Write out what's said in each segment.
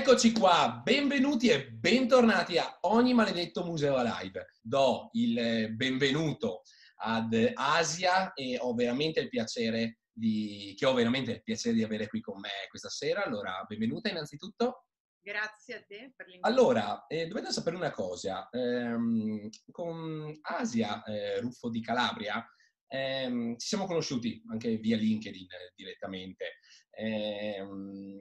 Eccoci qua, benvenuti e bentornati a ogni maledetto museo live. Do il benvenuto ad Asia e ho veramente il piacere di, che ho veramente il piacere di avere qui con me questa sera. Allora, benvenuta innanzitutto. Grazie a te per l'invito. Allora, eh, dovete sapere una cosa, ehm, con Asia eh, Ruffo di Calabria ehm, ci siamo conosciuti anche via LinkedIn eh, direttamente. Ehm,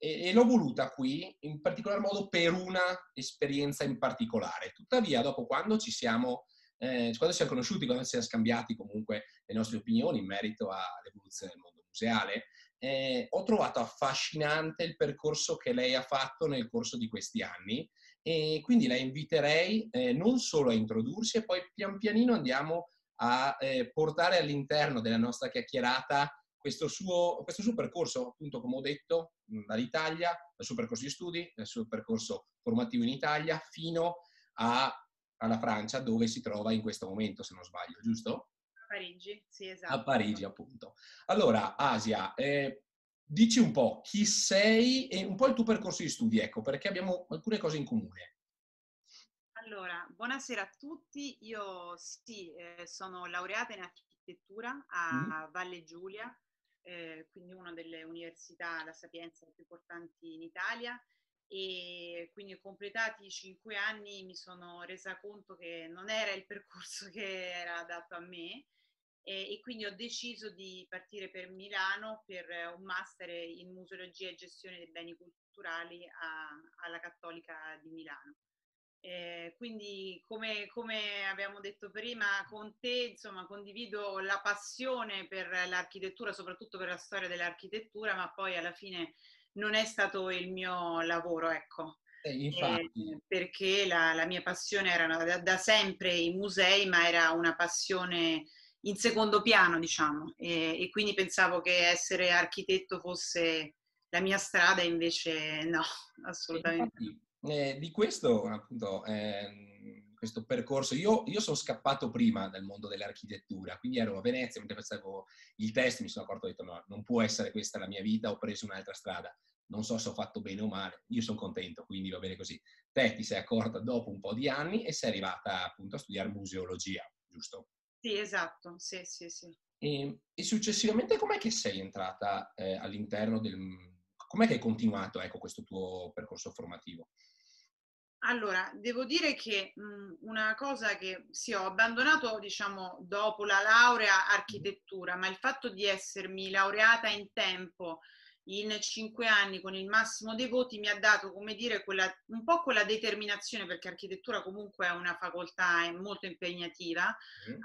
e, e l'ho voluta qui in particolar modo per una esperienza in particolare. Tuttavia, dopo quando ci siamo, eh, quando siamo conosciuti, quando ci siamo scambiati comunque le nostre opinioni in merito all'evoluzione del mondo museale, eh, ho trovato affascinante il percorso che lei ha fatto nel corso di questi anni e quindi la inviterei eh, non solo a introdursi e poi pian pianino andiamo a eh, portare all'interno della nostra chiacchierata questo suo, questo suo percorso, appunto, come ho detto, dall'Italia, dal suo percorso di studi, dal suo percorso formativo in Italia, fino a, alla Francia, dove si trova in questo momento, se non sbaglio, giusto? A Parigi, sì, esatto. A Parigi, appunto. Allora, Asia, eh, dici un po' chi sei e un po' il tuo percorso di studi, ecco, perché abbiamo alcune cose in comune. Allora, buonasera a tutti. Io sì, eh, sono laureata in architettura a mm. Valle Giulia, eh, quindi una delle università La Sapienza più importanti in Italia e quindi completati i cinque anni mi sono resa conto che non era il percorso che era adatto a me e, e quindi ho deciso di partire per Milano per un master in museologia e gestione dei beni culturali a, alla Cattolica di Milano. Eh, quindi come, come, abbiamo detto prima con te, insomma, condivido la passione per l'architettura, soprattutto per la storia dell'architettura, ma poi alla fine non è stato il mio lavoro, ecco. Eh, eh, perché la, la, mia passione era da, da, sempre i musei, ma era una passione in secondo piano, diciamo, e, e quindi pensavo che essere architetto fosse la mia strada, invece no, assolutamente. Infatti, eh, di questo, appunto, eh, questo percorso, io, io, sono scappato prima dal mondo dell'architettura, quindi ero a Venezia, mentre facevo il test mi sono accorto ho detto no, non può essere questa la mia vita, ho preso un'altra strada. Non so se ho fatto bene o male, io sono contento, quindi va bene così. Te ti sei accorta dopo un po' di anni e sei arrivata appunto a studiare museologia, giusto? Sì, esatto, sì, sì, sì. E, e successivamente com'è che sei entrata eh, all'interno del... Com'è che hai continuato ecco, questo tuo percorso formativo? Allora, devo dire che mh, una cosa che sì, ho abbandonato, diciamo, dopo la laurea architettura, ma il fatto di essermi laureata in tempo in cinque anni con il massimo dei voti mi ha dato, come dire, quella, un po' quella determinazione, perché architettura comunque è una facoltà molto impegnativa,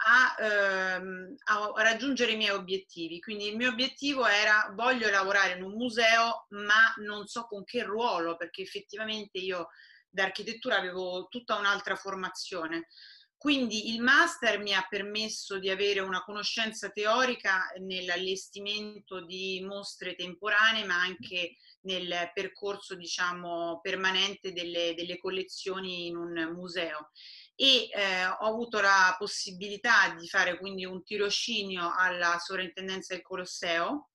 a, ehm, a, raggiungere i miei obiettivi. Quindi il mio obiettivo era voglio lavorare in un museo, ma non so con che ruolo, perché effettivamente io d'architettura avevo tutta un'altra formazione. Quindi il master mi ha permesso di avere una conoscenza teorica nell'allestimento di mostre temporanee, ma anche nel percorso diciamo, permanente delle, delle collezioni in un museo. E eh, ho avuto la possibilità di fare quindi un tirocinio alla sovrintendenza del Colosseo,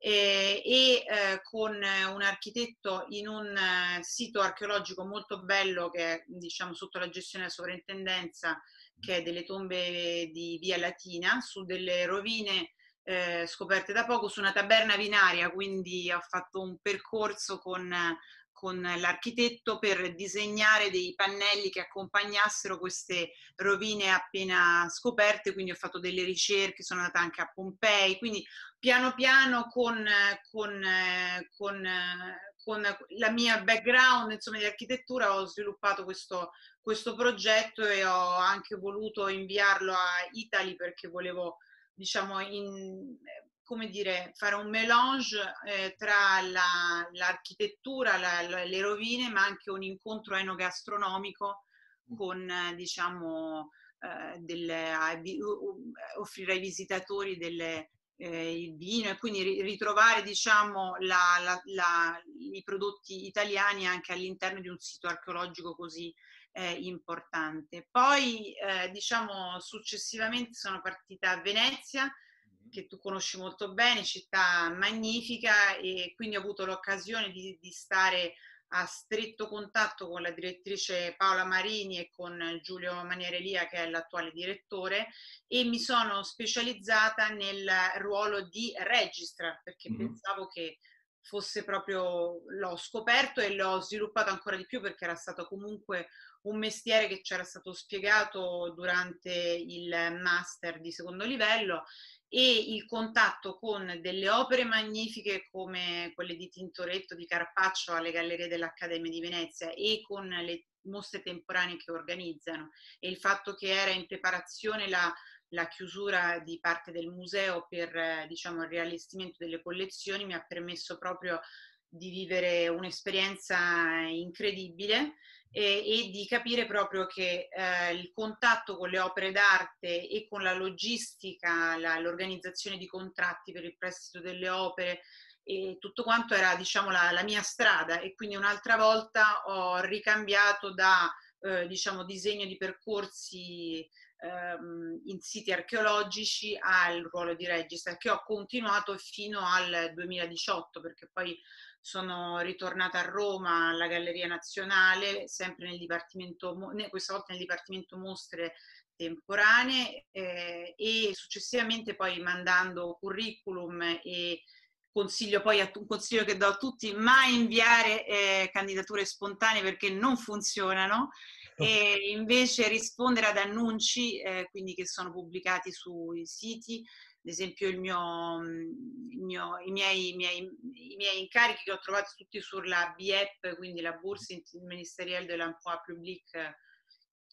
eh, e eh, con un architetto in un eh, sito archeologico molto bello che è diciamo sotto la gestione della sovrintendenza che è delle tombe di Via Latina su delle rovine eh, scoperte da poco su una taberna vinaria quindi ho fatto un percorso con con l'architetto per disegnare dei pannelli che accompagnassero queste rovine appena scoperte, quindi ho fatto delle ricerche, sono andata anche a Pompei, quindi piano piano con, con, con, con la mia background insomma, di architettura ho sviluppato questo, questo progetto e ho anche voluto inviarlo a Italy perché volevo diciamo in, come dire, fare un melange eh, tra la, l'architettura, la, la, le rovine, ma anche un incontro enogastronomico mm. con, eh, diciamo, eh, delle, offrire ai visitatori delle, eh, il vino e quindi ritrovare diciamo, i prodotti italiani anche all'interno di un sito archeologico così eh, importante. Poi eh, diciamo successivamente sono partita a Venezia che tu conosci molto bene, città magnifica e quindi ho avuto l'occasione di, di stare a stretto contatto con la direttrice Paola Marini e con Giulio Manierelia che è l'attuale direttore e mi sono specializzata nel ruolo di registrar perché mm-hmm. pensavo che fosse proprio, l'ho scoperto e l'ho sviluppato ancora di più perché era stato comunque un mestiere che ci era stato spiegato durante il master di secondo livello e il contatto con delle opere magnifiche come quelle di Tintoretto, di Carpaccio alle Gallerie dell'Accademia di Venezia e con le mostre temporanee che organizzano. E il fatto che era in preparazione la, la chiusura di parte del museo per diciamo, il riallestimento delle collezioni mi ha permesso proprio di vivere un'esperienza incredibile e, e di capire proprio che eh, il contatto con le opere d'arte e con la logistica, la, l'organizzazione di contratti per il prestito delle opere e tutto quanto era diciamo la, la mia strada e quindi un'altra volta ho ricambiato da eh, diciamo disegno di percorsi ehm, in siti archeologici al ruolo di regista che ho continuato fino al 2018 perché poi sono ritornata a Roma alla Galleria Nazionale, sempre nel Dipartimento, questa volta nel Dipartimento Mostre Temporanee eh, e successivamente poi mandando curriculum e consiglio poi a, un consiglio che do a tutti, mai inviare eh, candidature spontanee perché non funzionano e invece rispondere ad annunci eh, quindi che sono pubblicati sui siti ad esempio mio, mm, mio, i, miei, i, miei, i, miei, incarichi che ho trovato tutti sulla BIEP, quindi la Bourse Ministerielle de l'Emploi Public,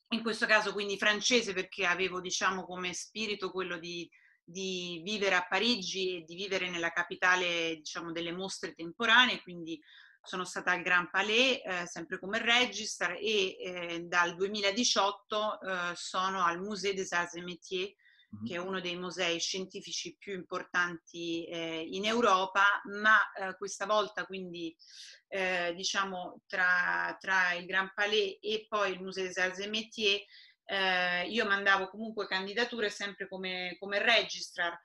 in questo caso quindi francese perché avevo diciamo come spirito quello di, di vivere a Parigi e di vivere nella capitale diciamo delle mostre temporanee, quindi sono stata al Grand Palais eh, sempre come registrar e eh, dal 2018 eh, sono al Musée des Arts et Métiers che è uno dei musei scientifici più importanti eh, in Europa, ma eh, questa volta quindi eh, diciamo tra, tra, il Grand Palais e poi il Musée des Arts et Métiers eh, io mandavo comunque candidature sempre come, come registrar,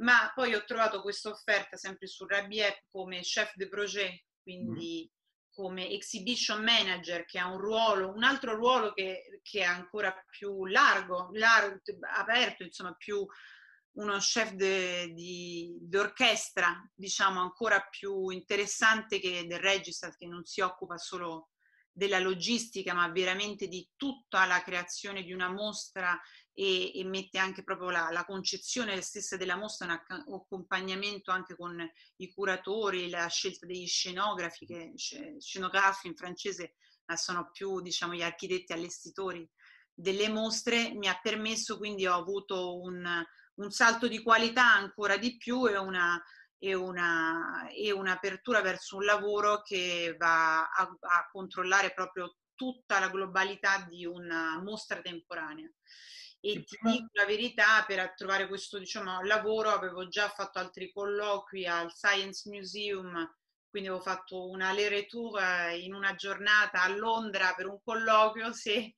ma poi ho trovato questa offerta sempre su Rabiep come chef de projet, quindi come exhibition manager, che ha un ruolo, un altro ruolo che, che è ancora più largo, largo, aperto, insomma, più uno chef d'orchestra, diciamo, ancora più interessante che del regista, che non si occupa solo della logistica, ma veramente di tutta la creazione di una mostra e, e mette anche proprio la, la, concezione stessa della mostra, un accompagnamento anche con i curatori, la scelta degli scenografi, che scenografi in francese sono più diciamo gli architetti allestitori delle mostre, mi ha permesso quindi ho avuto un, un salto di qualità ancora di più e una, e, una, e un'apertura verso un lavoro che va a, a controllare proprio tutta la globalità di una mostra temporanea e ti dico la verità, per trovare questo diciamo, lavoro avevo già fatto altri colloqui al Science Museum, quindi avevo fatto una Le Retour eh, in una giornata a Londra per un colloquio, sì,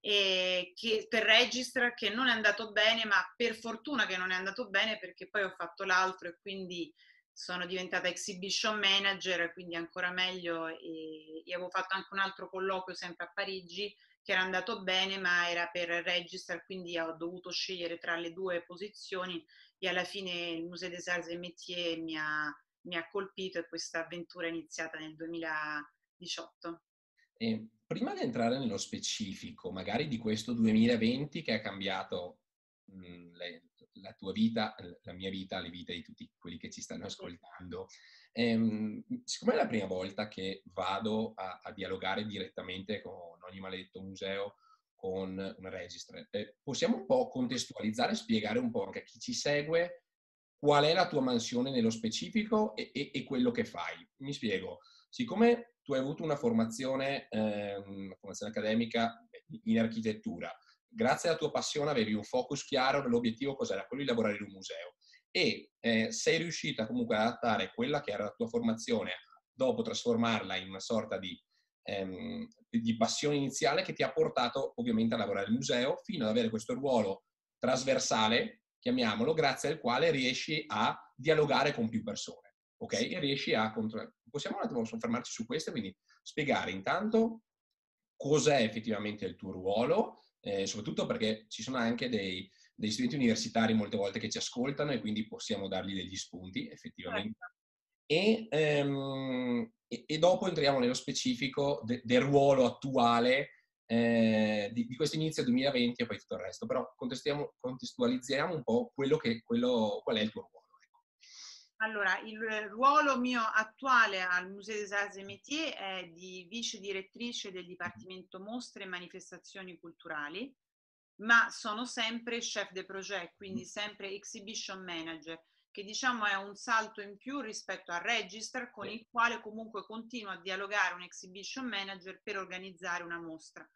che, per Registra che non è andato bene, ma per fortuna che non è andato bene perché poi ho fatto l'altro e quindi sono diventata exhibition manager, quindi ancora meglio e, e avevo fatto anche un altro colloquio sempre a Parigi che era andato bene, ma era per register, quindi ho dovuto scegliere tra le due posizioni e alla fine il Musée des Arts et Métiers mi ha, mi ha colpito e questa avventura è iniziata nel 2018. E prima di entrare nello specifico, magari di questo 2020 che ha cambiato mh, le, la tua vita, la mia vita, le vite di tutti quelli che ci stanno ascoltando, Ehm, siccome è la prima volta che vado a, a, dialogare direttamente con ogni maledetto museo, con un registre, eh, possiamo un po' contestualizzare e spiegare un po' anche a chi ci segue qual è la tua mansione nello specifico e, e, e quello che fai. Mi spiego, siccome tu hai avuto una formazione, eh, una formazione accademica in architettura, grazie alla tua passione avevi un focus chiaro l'obiettivo cos'era? Quello di lavorare in un museo e eh, sei riuscita comunque ad adattare quella che era la tua formazione, dopo trasformarla in una sorta di, ehm, di passione iniziale che ti ha portato ovviamente a lavorare al museo fino ad avere questo ruolo trasversale, chiamiamolo, grazie al quale riesci a dialogare con più persone. ok? E riesci a controllare. Possiamo un attimo soffermarci su questo, quindi spiegare intanto cos'è effettivamente il tuo ruolo, eh, soprattutto perché ci sono anche dei, degli studenti universitari molte volte che ci ascoltano e quindi possiamo dargli degli spunti effettivamente. Certo. E, ehm, e, e, dopo entriamo nello specifico de, del ruolo attuale eh, di, di questo inizio 2020 e poi tutto il resto, però contestualizziamo un po' quello che, quello, qual è il tuo ruolo. Allora, il ruolo mio attuale al Museo des Arts et Métiers è di vice direttrice del Dipartimento Mostre e Manifestazioni Culturali, ma sono sempre chef de projet, quindi sempre exhibition manager, che diciamo è un salto in più rispetto al register con il quale comunque continuo a dialogare un exhibition manager per organizzare una mostra.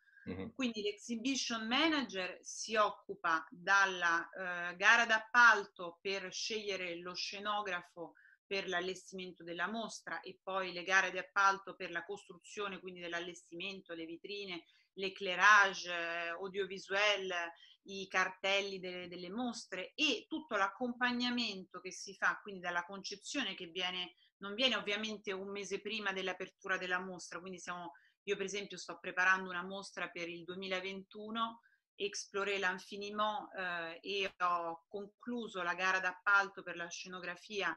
Quindi l'exhibition manager si occupa dalla eh, gara d'appalto per scegliere lo scenografo per l'allestimento della mostra e poi le gare di appalto per la costruzione quindi dell'allestimento, le vitrine, l'eclairage eh, audiovisuel, i cartelli delle, delle, mostre e tutto l'accompagnamento che si fa, quindi dalla concezione che viene, non viene ovviamente un mese prima dell'apertura della mostra, quindi siamo io per esempio sto preparando una mostra per il 2021, Exploré l'Infiniment eh, e ho concluso la gara d'appalto per la scenografia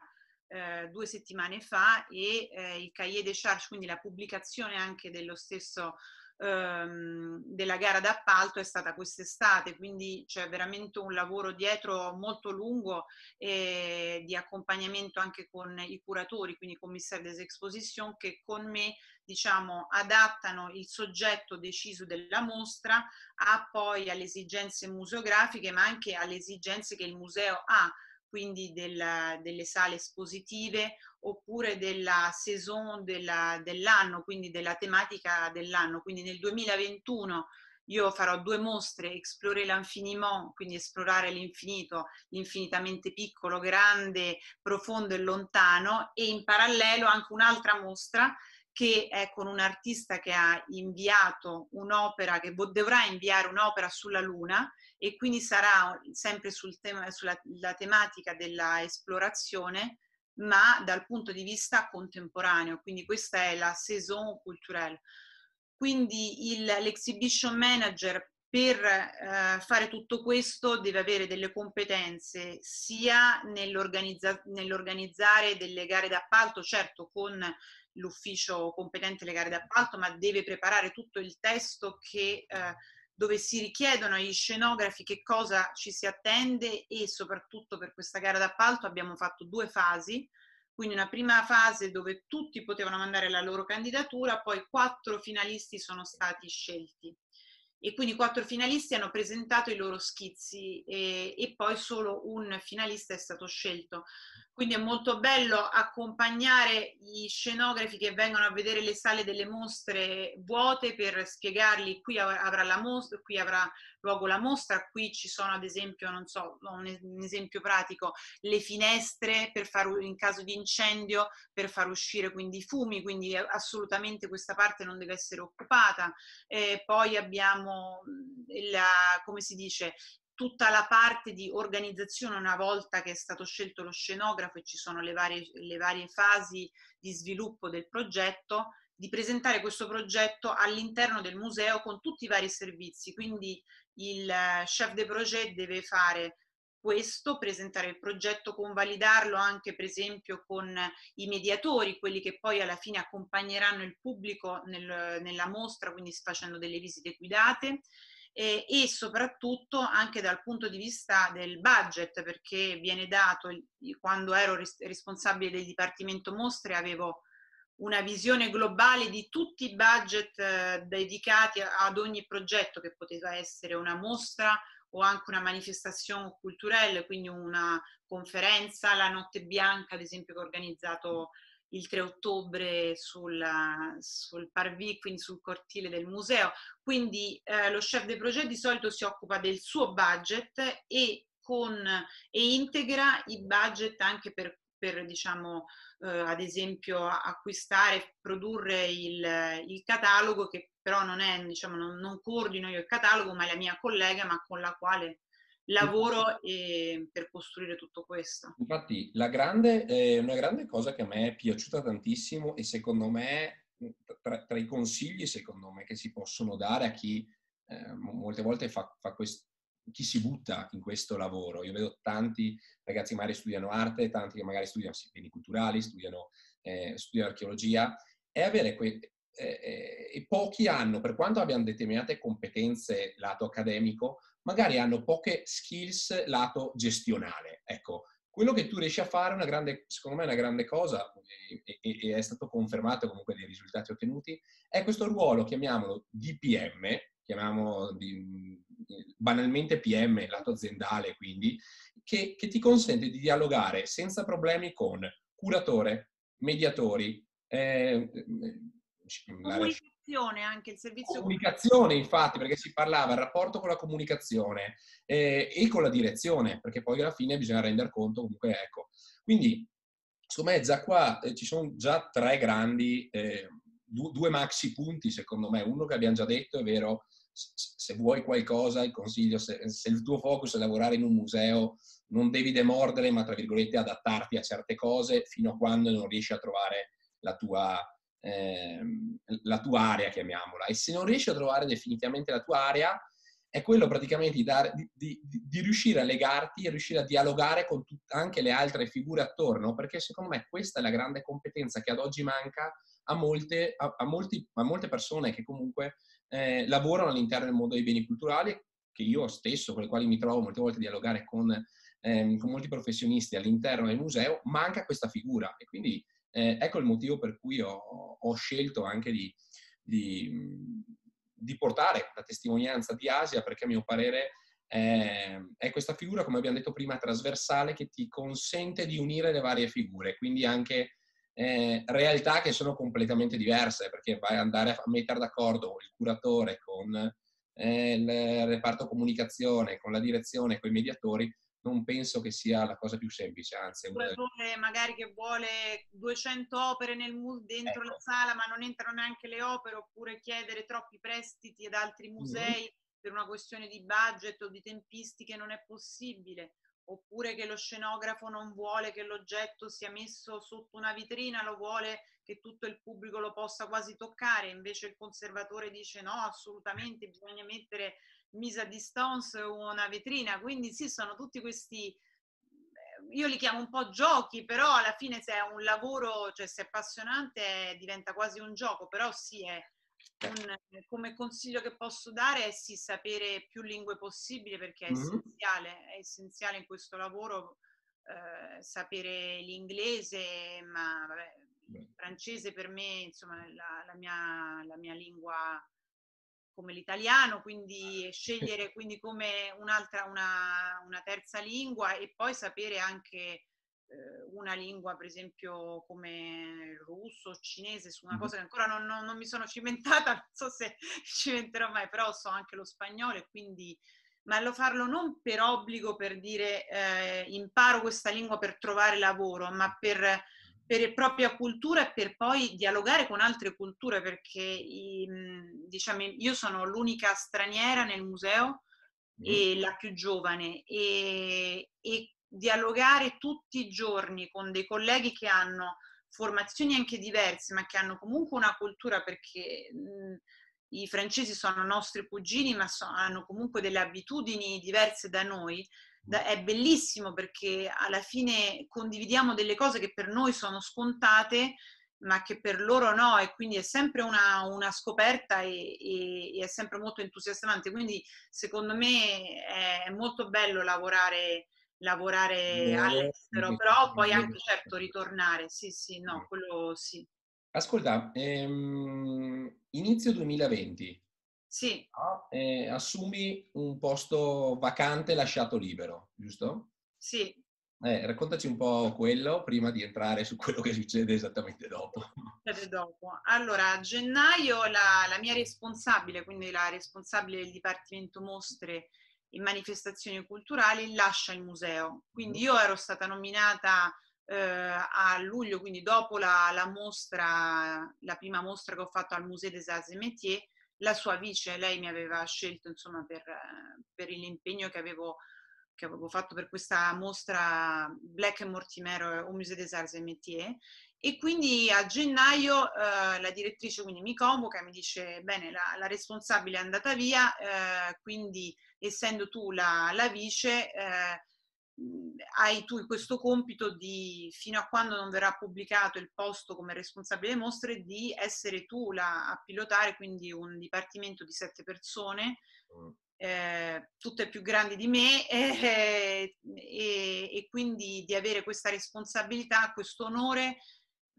eh, due settimane fa e eh, il cahier des charges, quindi la pubblicazione anche dello stesso ehm, della gara d'appalto è stata quest'estate, quindi c'è veramente un lavoro dietro molto lungo e di accompagnamento anche con i curatori, quindi i commissari des expositions che con me diciamo, adattano il soggetto deciso della mostra a poi alle esigenze museografiche, ma anche alle esigenze che il museo ha, quindi della, delle sale espositive oppure della saison della, dell'anno, quindi della tematica dell'anno. Quindi nel 2021 io farò due mostre, Explorer l'infiniment, quindi esplorare l'infinito, l'infinitamente piccolo, grande, profondo e lontano, e in parallelo anche un'altra mostra che è con un artista che ha inviato un'opera, che dovrà inviare un'opera sulla Luna e quindi sarà sempre sul tema, sulla tematica della esplorazione, ma dal punto di vista contemporaneo. Quindi questa è la saison culturelle. Quindi il, l'exhibition manager per eh, fare tutto questo deve avere delle competenze sia nell'organizza- nell'organizzare delle gare d'appalto, certo con l'ufficio competente alle gare d'appalto, ma deve preparare tutto il testo che, eh, dove si richiedono agli scenografi che cosa ci si attende e soprattutto per questa gara d'appalto abbiamo fatto due fasi, quindi una prima fase dove tutti potevano mandare la loro candidatura, poi quattro finalisti sono stati scelti e quindi quattro finalisti hanno presentato i loro schizzi e, e, poi solo un finalista è stato scelto. Quindi è molto bello accompagnare i scenografi che vengono a vedere le sale delle mostre vuote per spiegargli qui avrà, la mostra, qui avrà luogo la mostra, qui ci sono ad esempio, non so, un esempio pratico, le finestre per far, in caso di incendio per far uscire quindi i fumi, quindi assolutamente questa parte non deve essere occupata. E poi abbiamo la, come si dice, tutta la parte di organizzazione una volta che è stato scelto lo scenografo e ci sono le varie, le varie fasi di sviluppo del progetto, di presentare questo progetto all'interno del museo con tutti i vari servizi. Quindi il chef de projet deve fare questo, presentare il progetto, convalidarlo anche per esempio con i mediatori, quelli che poi alla fine accompagneranno il pubblico nel, nella mostra, quindi facendo delle visite guidate eh, e soprattutto anche dal punto di vista del budget, perché viene dato, quando ero ris- responsabile del Dipartimento Mostre avevo una visione globale di tutti i budget eh, dedicati ad ogni progetto che poteva essere una mostra o anche una manifestazione culturale, quindi una conferenza, la Notte Bianca ad esempio che ho organizzato il 3 ottobre sulla, sul Parvis, quindi sul cortile del museo. Quindi eh, lo chef de projet di solito si occupa del suo budget e, con, e integra i budget anche per, per diciamo, eh, ad esempio acquistare, produrre il, il, catalogo che però non è, diciamo, non, non coordino io il catalogo, ma è la mia collega, ma con la quale lavoro e, per costruire tutto questo. Infatti, la grande, eh, una grande cosa che a me è piaciuta tantissimo e secondo me, tra, tra i consigli, secondo me, che si possono dare a chi eh, molte volte fa, fa questo, chi si butta in questo lavoro. Io vedo tanti ragazzi che magari studiano arte, tanti che magari studiano beni culturali, studiano, eh, studiano archeologia, è avere que- eh, eh, e pochi hanno, per quanto abbiano determinate competenze lato accademico, magari hanno poche skills lato gestionale. Ecco, quello che tu riesci a fare, una grande, secondo me è una grande cosa, e, e, e, è stato confermato comunque dei risultati ottenuti, è questo ruolo, chiamiamolo DPM, chiamiamolo di, banalmente PM, lato aziendale quindi, che, che, ti consente di dialogare senza problemi con curatore, mediatori, eh, comunicazione anche il servizio comunicazione infatti perché si parlava del rapporto con la comunicazione eh, e con la direzione perché poi alla fine bisogna rendere conto comunque ecco. Quindi secondo me già qua eh, ci sono già tre grandi eh, due, due maxi punti secondo me. Uno che abbiamo già detto è vero se vuoi qualcosa, il consiglio, se, se, il tuo focus è lavorare in un museo, non devi demordere, ma tra virgolette adattarti a certe cose fino a quando non riesci a trovare la tua, eh, la tua area, chiamiamola. E se non riesci a trovare definitivamente la tua area, è quello praticamente di, dare, di, di, di riuscire a legarti e riuscire a dialogare con tut- anche le altre figure attorno, perché secondo me questa è la grande competenza che ad oggi manca a molte, a, a molti, a molte persone che comunque eh, lavorano all'interno del mondo dei beni culturali, che io stesso, con i quali mi trovo molte volte a dialogare con, ehm, con molti professionisti all'interno del museo, manca questa figura. E quindi eh, ecco il motivo per cui ho, ho scelto anche di, di, di, portare la testimonianza di Asia, perché a mio parere è, è questa figura, come abbiamo detto prima, trasversale che ti consente di unire le varie figure, quindi anche eh, realtà che sono completamente diverse, perché vai ad andare a mettere d'accordo il curatore con eh, il reparto comunicazione, con la direzione, con i mediatori, non penso che sia la cosa più semplice, anzi... Curatore magari che vuole 200 opere nel, dentro ecco. la sala, ma non entrano neanche le opere, oppure chiedere troppi prestiti ad altri musei mm-hmm. per una questione di budget o di tempistiche non è possibile oppure che lo scenografo non vuole che l'oggetto sia messo sotto una vetrina, lo vuole che tutto il pubblico lo possa quasi toccare, invece il conservatore dice no, assolutamente bisogna mettere mise a distance una vetrina, quindi sì, sono tutti questi, eh, io li chiamo un po' giochi, però alla fine se è un lavoro, cioè se è appassionante diventa quasi un gioco, però sì, è un, come consiglio che posso dare è sì sapere più lingue possibile perché è mm-hmm. essenziale, è essenziale in questo lavoro eh, sapere l'inglese, ma vabbè, il francese per me insomma è la, la, mia, la mia lingua come l'italiano, quindi scegliere quindi come un'altra, una, una terza lingua e poi sapere anche eh, una lingua, per esempio, come il russo o cinese, su una cosa che ancora non, non, non, mi sono cimentata, non so se ci cimenterò mai, però so anche lo spagnolo e quindi, ma lo farlo non per obbligo, per dire eh, imparo questa lingua per trovare lavoro, ma per, per propria cultura e per poi dialogare con altre culture, perché diciamo, io sono l'unica straniera nel museo e la più giovane e, e dialogare tutti i giorni con dei colleghi che hanno formazioni anche diverse, ma che hanno comunque una cultura perché mh, i francesi sono nostri cugini, ma so, hanno comunque delle abitudini diverse da noi. È bellissimo perché alla fine condividiamo delle cose che per noi sono scontate, ma che per loro no, e quindi è sempre una, una scoperta e, e, e, è sempre molto entusiasmante. Quindi secondo me è, è molto bello lavorare lavorare no, all'estero, però poi anche certo ritornare, sì, sì, no, quello sì. Ascolta, ehm, inizio 2020. Sì. No? Eh, assumi un posto vacante lasciato libero, giusto? Sì. Eh, raccontaci un po' quello prima di entrare su quello che succede esattamente dopo. dopo. Allora, a gennaio la, la mia responsabile, quindi la responsabile del Dipartimento Mostre in manifestazioni culturali lascia il museo. Quindi io ero stata nominata eh, a luglio, quindi dopo la, la, mostra, la prima mostra che ho fatto al Musée des Arts et Métiers, la sua vice, lei mi aveva scelto insomma per, per l'impegno che avevo che avevo fatto per questa mostra Black Mortimer au Musée des Arts et Métiers. E quindi a gennaio eh, la direttrice mi convoca e mi dice bene la, la responsabile è andata via eh, quindi essendo tu la, la vice eh, hai tu questo compito di fino a quando non verrà pubblicato il posto come responsabile mostre di essere tu la, a pilotare quindi un dipartimento di sette persone mm. eh, tutte più grandi di me eh, e, e, quindi di avere questa responsabilità, questo onore,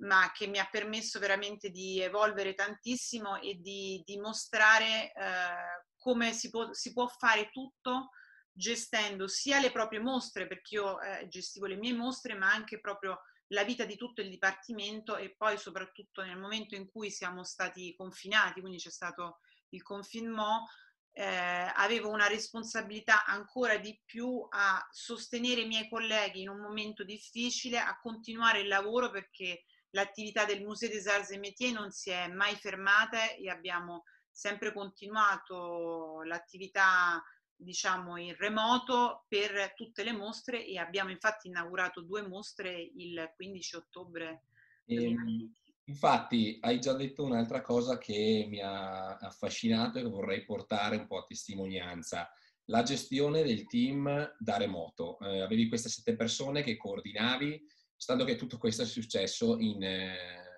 ma che mi ha permesso veramente di evolvere tantissimo e di dimostrare eh, come si può, si può, fare tutto gestendo sia le proprie mostre, perché io eh, gestivo le mie mostre, ma anche proprio la vita di tutto il dipartimento e poi soprattutto nel momento in cui siamo stati confinati, quindi c'è stato il confinement, eh, avevo una responsabilità ancora di più a sostenere i miei colleghi in un momento difficile, a continuare il lavoro perché l'attività del Musée des Arts et Métiers non si è mai fermata e abbiamo sempre continuato l'attività diciamo in remoto per tutte le mostre e abbiamo infatti inaugurato due mostre il 15 ottobre. Ehm, Infatti, hai già detto un'altra cosa che mi ha affascinato e che vorrei portare un po' a testimonianza. La gestione del team da remoto. Eh, avevi queste sette persone che coordinavi, stando che tutto questo è successo in, eh,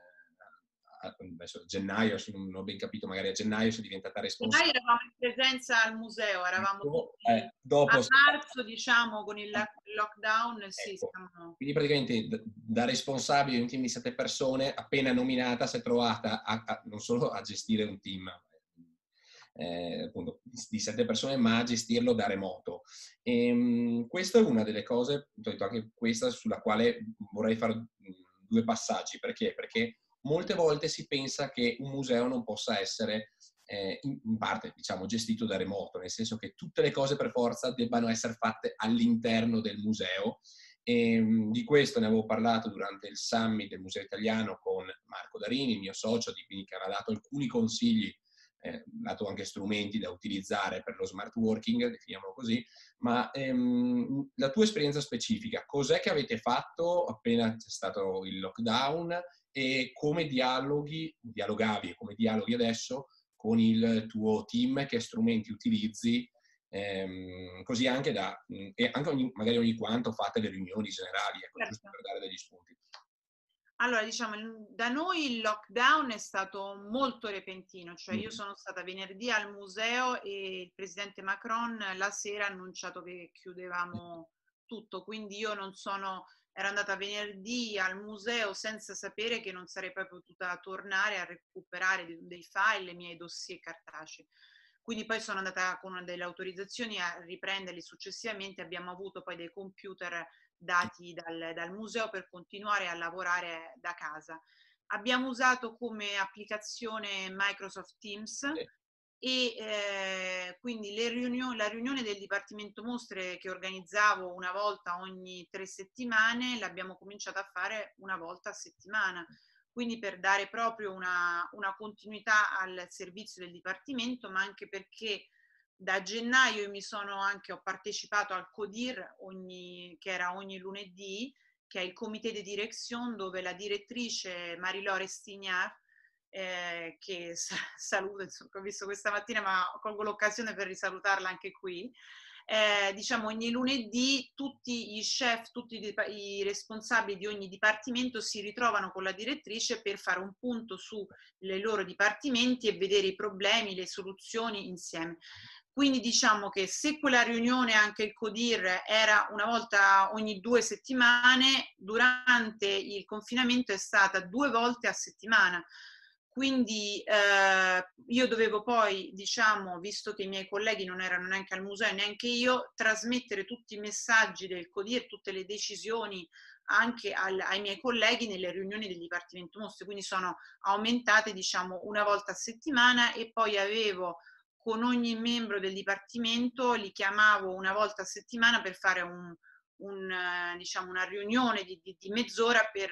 adesso gennaio, se non ho ben capito, magari a gennaio sei diventata responsabile. Gennaio eravamo in presenza al museo, eravamo eh, dopo, a marzo, diciamo, con il lockdown. Ecco. Sì, siamo... Quindi praticamente da responsabile di un team di sette persone, appena nominata, si è trovata a, a, non solo a gestire un team, eh, appunto, di sette persone, ma a gestirlo da remoto. E, ehm, questa è una delle cose, ho detto anche questa, sulla quale vorrei fare due passaggi. Perché? Perché molte volte si pensa che un museo non possa essere eh, in, parte diciamo, gestito da remoto, nel senso che tutte le cose per forza debbano essere fatte all'interno del museo. E, ehm, di questo ne avevo parlato durante il summit del Museo Italiano con Marco Darini, il mio socio, di, che aveva dato alcuni consigli eh, dato anche strumenti da utilizzare per lo smart working, definiamolo così, ma ehm, la tua esperienza specifica, cos'è che avete fatto appena c'è stato il lockdown e come dialoghi, dialogavi e come dialoghi adesso con il tuo team, che strumenti utilizzi, ehm, così anche da, e anche ogni, magari ogni quanto fate le riunioni generali, ecco, certo. giusto per dare degli spunti. Allora, diciamo, da noi il lockdown è stato molto repentino, cioè io sono stata venerdì al museo e il presidente Macron la sera ha annunciato che chiudevamo tutto, quindi io non sono ero andata venerdì al museo senza sapere che non sarei poi potuta tornare a recuperare dei file, i miei dossier cartacei. Quindi poi sono andata con delle autorizzazioni a riprenderli successivamente, abbiamo avuto poi dei computer dati dal, dal museo per continuare a lavorare da casa. Abbiamo usato come applicazione Microsoft Teams, sì e eh, quindi riunioni, la riunione del Dipartimento Mostre che organizzavo una volta ogni tre settimane l'abbiamo cominciata a fare una volta a settimana, quindi per dare proprio una, una continuità al servizio del Dipartimento, ma anche perché da gennaio mi sono anche, ho partecipato al CODIR ogni, che era ogni lunedì, che è il comité di direzione dove la direttrice Marie-Laure Stignard eh, che saluto, insomma, ho visto questa mattina, ma colgo l'occasione per risalutarla anche qui. Eh, diciamo ogni lunedì tutti i chef, tutti i, responsabili di ogni dipartimento si ritrovano con la direttrice per fare un punto sui loro dipartimenti e vedere i problemi, le soluzioni insieme. Quindi diciamo che se quella riunione, anche il CODIR, era una volta ogni due settimane, durante il confinamento è stata due volte a settimana. Quindi eh, io dovevo poi, diciamo, visto che i miei colleghi non erano neanche al museo, neanche io, trasmettere tutti i messaggi del CODIR, tutte le decisioni anche al, ai miei colleghi nelle riunioni del Dipartimento Mostre, quindi sono aumentate diciamo una volta a settimana e poi avevo con ogni membro del Dipartimento, li chiamavo una volta a settimana per fare un, un, diciamo, una riunione di, di, di mezz'ora per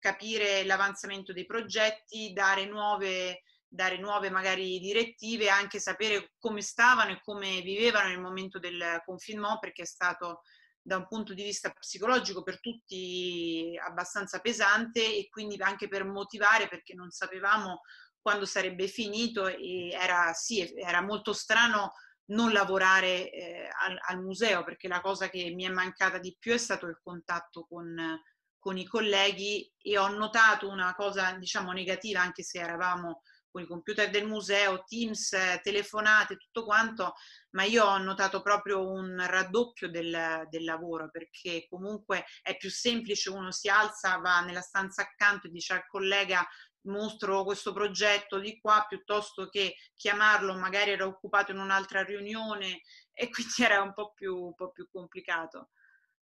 capire l'avanzamento dei progetti, dare nuove dare nuove magari direttive, anche sapere come stavano e come vivevano nel momento del confinement, perché è stato da un punto di vista psicologico per tutti abbastanza pesante e quindi anche per motivare perché non sapevamo quando sarebbe finito e era, sì, era molto strano non lavorare eh, al, al, museo perché la cosa che mi è mancata di più è stato il contatto con, con i colleghi e ho notato una cosa diciamo negativa anche se eravamo con i computer del museo, Teams, telefonate, tutto quanto, ma io ho notato proprio un raddoppio del, del, lavoro perché comunque è più semplice, uno si alza, va nella stanza accanto e dice al collega mostro questo progetto di qua piuttosto che chiamarlo, magari era occupato in un'altra riunione e quindi era un po' più, un po più complicato.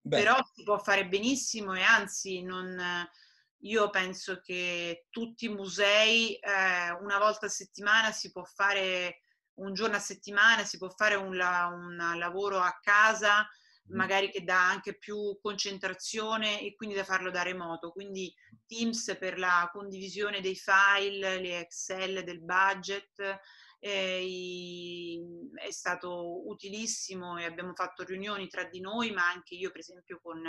Beh. Però si può fare benissimo e anzi non io penso che tutti i musei eh, una volta a settimana si può fare un giorno a settimana, si può fare un, un lavoro a casa, magari che dà anche più concentrazione e quindi da farlo da remoto. Quindi Teams per la condivisione dei file, le Excel del budget, è stato utilissimo e abbiamo fatto riunioni tra di noi, ma anche io per esempio con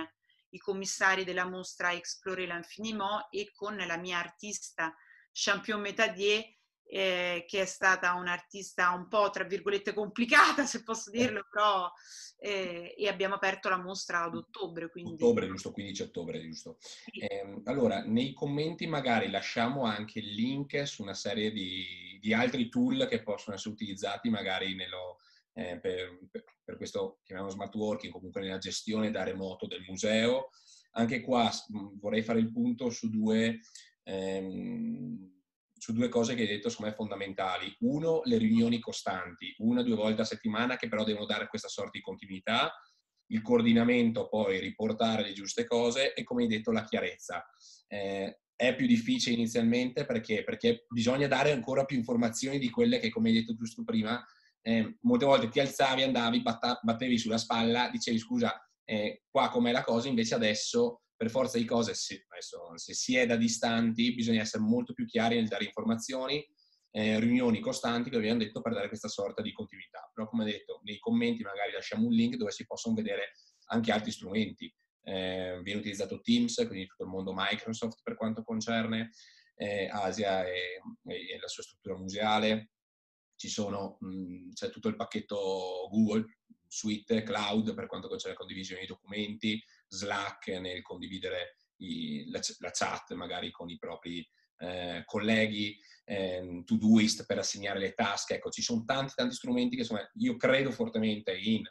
i commissari della mostra Explorer l'Infiniment e con la mia artista Champion Metadier, eh, che è stata un'artista un po' tra virgolette complicata, se posso dirlo, però eh, e abbiamo aperto la mostra ad ottobre. Quindi... Ottobre, giusto, 15 ottobre, giusto. Sì. Eh, allora, nei commenti magari lasciamo anche il link su una serie di, di altri tool che possono essere utilizzati magari nello, eh, per, per, questo chiamiamo smart working, comunque nella gestione da remoto del museo. Anche qua vorrei fare il punto su due, ehm, su due cose che hai detto, secondo me, fondamentali. Uno, le riunioni costanti, una o due volte a settimana, che però devono dare questa sorta di continuità. Il coordinamento, poi riportare le giuste cose e, come hai detto, la chiarezza. Eh, è più difficile inizialmente perché? perché bisogna dare ancora più informazioni di quelle che, come hai detto giusto prima, eh, molte volte ti alzavi, andavi, batta, battevi sulla spalla, dicevi scusa, eh, qua com'è la cosa, invece adesso per forza di cose, se, adesso, se si è da distanti, bisogna essere molto più chiari nel dare informazioni, eh, riunioni costanti che abbiamo detto per dare questa sorta di continuità. Però come detto, nei commenti magari lasciamo un link dove si possono vedere anche altri strumenti. Eh, viene utilizzato Teams, quindi tutto il mondo Microsoft per quanto concerne eh, Asia e, e, la sua struttura museale, ci sono, mh, c'è tutto il pacchetto Google, Suite, Cloud per quanto concerne la condivisione dei documenti, Slack nel condividere i, la, la, chat magari con i propri eh, colleghi, eh, Todoist per assegnare le task. Ecco, ci sono tanti, tanti strumenti che insomma, io credo fortemente in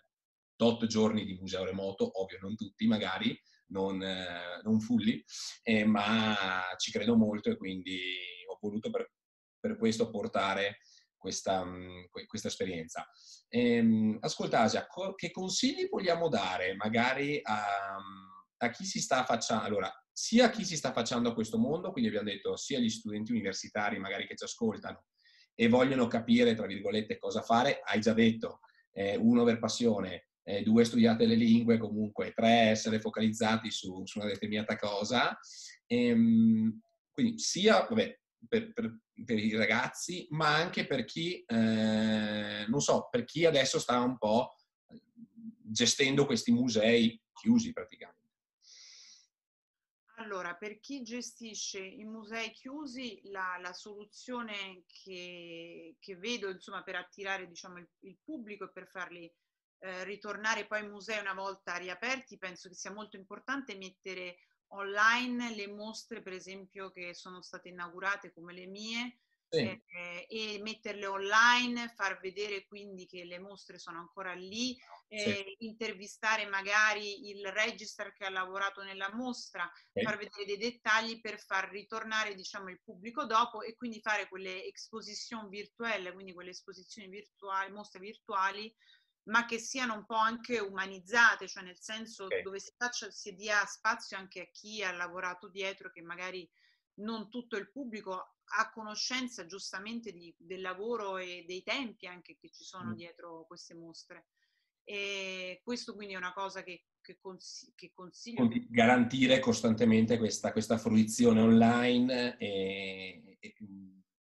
tot giorni di museo remoto, ovvio non tutti magari, non, eh, non fully, eh, ma ci credo molto e quindi ho voluto per, per questo portare questa, mm, questa esperienza. Ehm, ascolta Asia, co- che consigli vogliamo dare magari a, a chi si sta facendo, allora, sia a chi si sta facendo a questo mondo, quindi abbiamo detto sia gli studenti universitari magari che ci ascoltano e vogliono capire, tra virgolette, cosa fare, hai già detto, eh, uno per passione, eh, due studiate le lingue, comunque tre essere focalizzati su, su una determinata cosa. Ehm, quindi sia, vabbè, per, per, per, i ragazzi, ma anche per chi, eh, non so, per chi adesso sta un po' gestendo questi musei chiusi praticamente. Allora, per chi gestisce i musei chiusi, la, la soluzione che, che, vedo insomma, per attirare diciamo, il, il pubblico e per farli eh, ritornare poi ai musei una volta riaperti, penso che sia molto importante mettere online le mostre, per esempio, che sono state inaugurate come le mie, sì. eh, e metterle online, far vedere quindi che le mostre sono ancora lì, eh, sì. intervistare magari il register che ha lavorato nella mostra, sì. far vedere dei dettagli per far ritornare diciamo, il pubblico dopo e quindi fare quelle exposition virtuelle, quindi quelle esposizioni virtuali, mostre virtuali ma che siano un po' anche umanizzate, cioè nel senso okay. dove si, faccia, si dia spazio anche a chi ha lavorato dietro, che magari non tutto il pubblico ha conoscenza giustamente di, del lavoro e dei tempi anche che ci sono mm. dietro queste mostre. E questo quindi è una cosa che, che, cons- che consiglio. Garantire costantemente questa, questa fruizione online e, e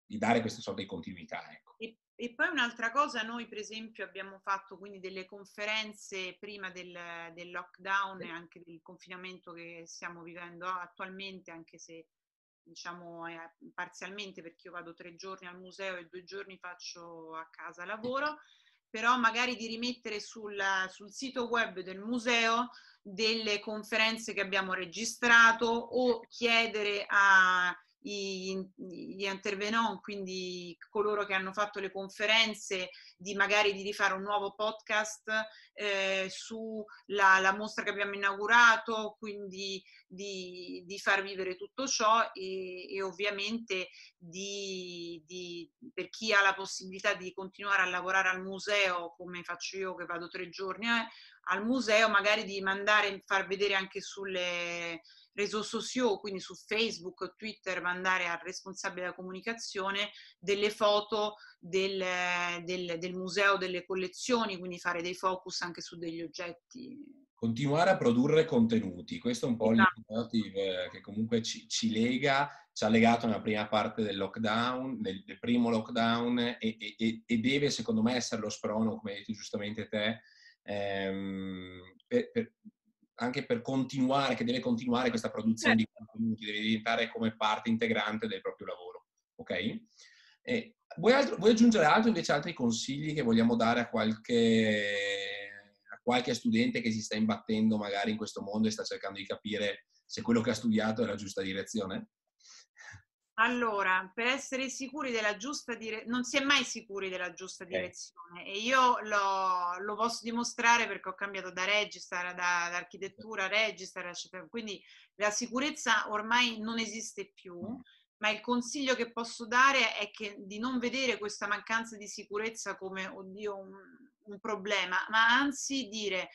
di dare questa sorta di continuità. Ecco. E, poi un'altra cosa, noi per esempio abbiamo fatto quindi delle conferenze prima del, del lockdown e anche del confinamento che stiamo vivendo attualmente, anche se diciamo parzialmente perché io vado tre giorni al museo e due giorni faccio a casa lavoro, però magari di rimettere sul, sul sito web del museo delle conferenze che abbiamo registrato o chiedere a gli, intervenant, quindi coloro che hanno fatto le conferenze, di magari di rifare un nuovo podcast eh, sulla la mostra che abbiamo inaugurato, quindi di, di far vivere tutto ciò e, e ovviamente di, di, per chi ha la possibilità di continuare a lavorare al museo, come faccio io che vado tre giorni eh, al museo, magari di mandare, far vedere anche sulle réseaux sociaux, quindi su Facebook o Twitter, mandare al responsabile della comunicazione delle foto del, del, del museo, delle collezioni, quindi fare dei focus anche su degli oggetti continuare a produrre contenuti. Questo è un po' esatto. l'imperativo eh, che comunque ci, ci, lega, ci ha legato nella prima parte del lockdown, del, del primo lockdown e, e, e, deve secondo me essere lo sprono, come hai detto giustamente te, anche per continuare, che deve continuare questa produzione certo. di contenuti, deve diventare come parte integrante del proprio lavoro. Ok? E vuoi, altro, vuoi aggiungere altro invece altri consigli che vogliamo dare a qualche, a qualche studente che si sta imbattendo magari in questo mondo e sta cercando di capire se quello che ha studiato è la giusta direzione? Allora, per essere sicuri della giusta direzione, non si è mai sicuri della giusta direzione eh. e io lo, lo, posso dimostrare perché ho cambiato da registra, da, da architettura a registra, eccetera. Quindi la sicurezza ormai non esiste più, mm. ma il consiglio che posso dare è che, di non vedere questa mancanza di sicurezza come, oddio, un, un problema, ma anzi dire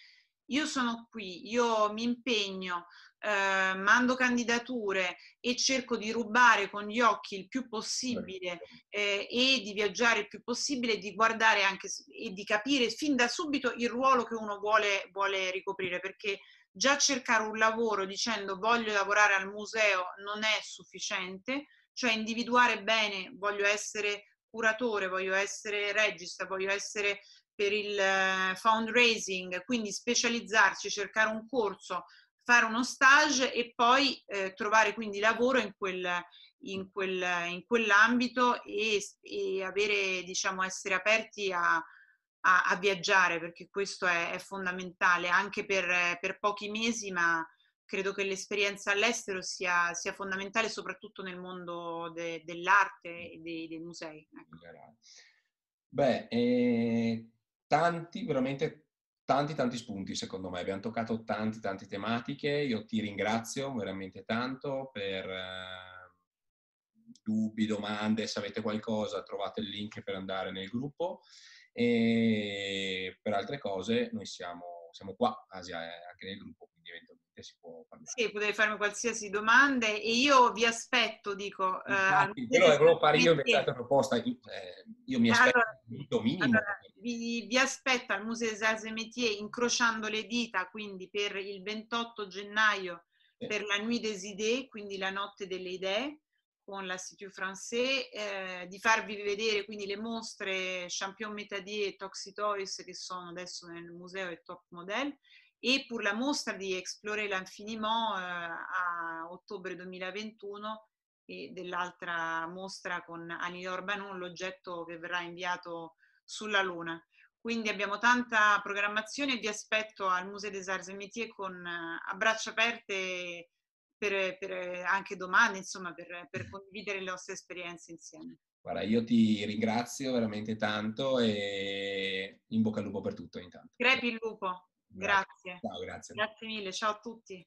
io sono qui, io mi impegno, eh, mando candidature e cerco di rubare con gli occhi il più possibile eh, e di viaggiare il più possibile, di guardare anche e di capire fin da subito il ruolo che uno vuole, vuole ricoprire, perché già cercare un lavoro dicendo voglio lavorare al museo non è sufficiente, cioè individuare bene, voglio essere curatore, voglio essere regista, voglio essere per il eh, fundraising, quindi specializzarci, cercare un corso, fare uno stage e poi eh, trovare quindi lavoro in, quel, in, quel, in quell'ambito e, e, avere, diciamo, essere aperti a, a, a viaggiare perché questo è, è fondamentale anche per, per, pochi mesi, ma credo che l'esperienza all'estero sia, sia fondamentale soprattutto nel mondo de, dell'arte e dei, dei musei. Ecco. Beh, eh, tanti, veramente tanti tanti spunti secondo me, abbiamo toccato tanti tante tematiche, io ti ringrazio veramente tanto per eh, dubbi, domande, se avete qualcosa trovate il link per andare nel gruppo e per altre cose noi siamo, siamo qua, Asia è anche nel gruppo, quindi eventualmente si può parlare. Sì, potete farmi qualsiasi domanda e io vi aspetto, dico... Infatti, eh, quello volevo fare io invece la proposta, eh, io mi aspetto allora, un minimo. Allora, vi, vi aspetto al Museo des Arts et Métiers incrociando le dita, quindi per il 28 gennaio per la Nuit des Idées, quindi la notte delle idee con l'Institut Français, eh, di farvi vedere quindi le mostre Champion Metadier e Toxi Toys che sono adesso nel museo e Top Model e per la mostra di Explorer l'Infiniment eh, a ottobre 2021 e dell'altra mostra con Annie Orbanon, l'oggetto che verrà inviato sulla Luna. Quindi abbiamo tanta programmazione e vi aspetto al Museo des Arts et Métiers con eh, a braccia aperte per, per anche domani, insomma, per, per condividere le nostre esperienze insieme. Guarda, io ti ringrazio veramente tanto e in bocca al lupo per tutto intanto. Crepi il lupo, grazie. Ciao, grazie. Grazie mille, ciao a tutti.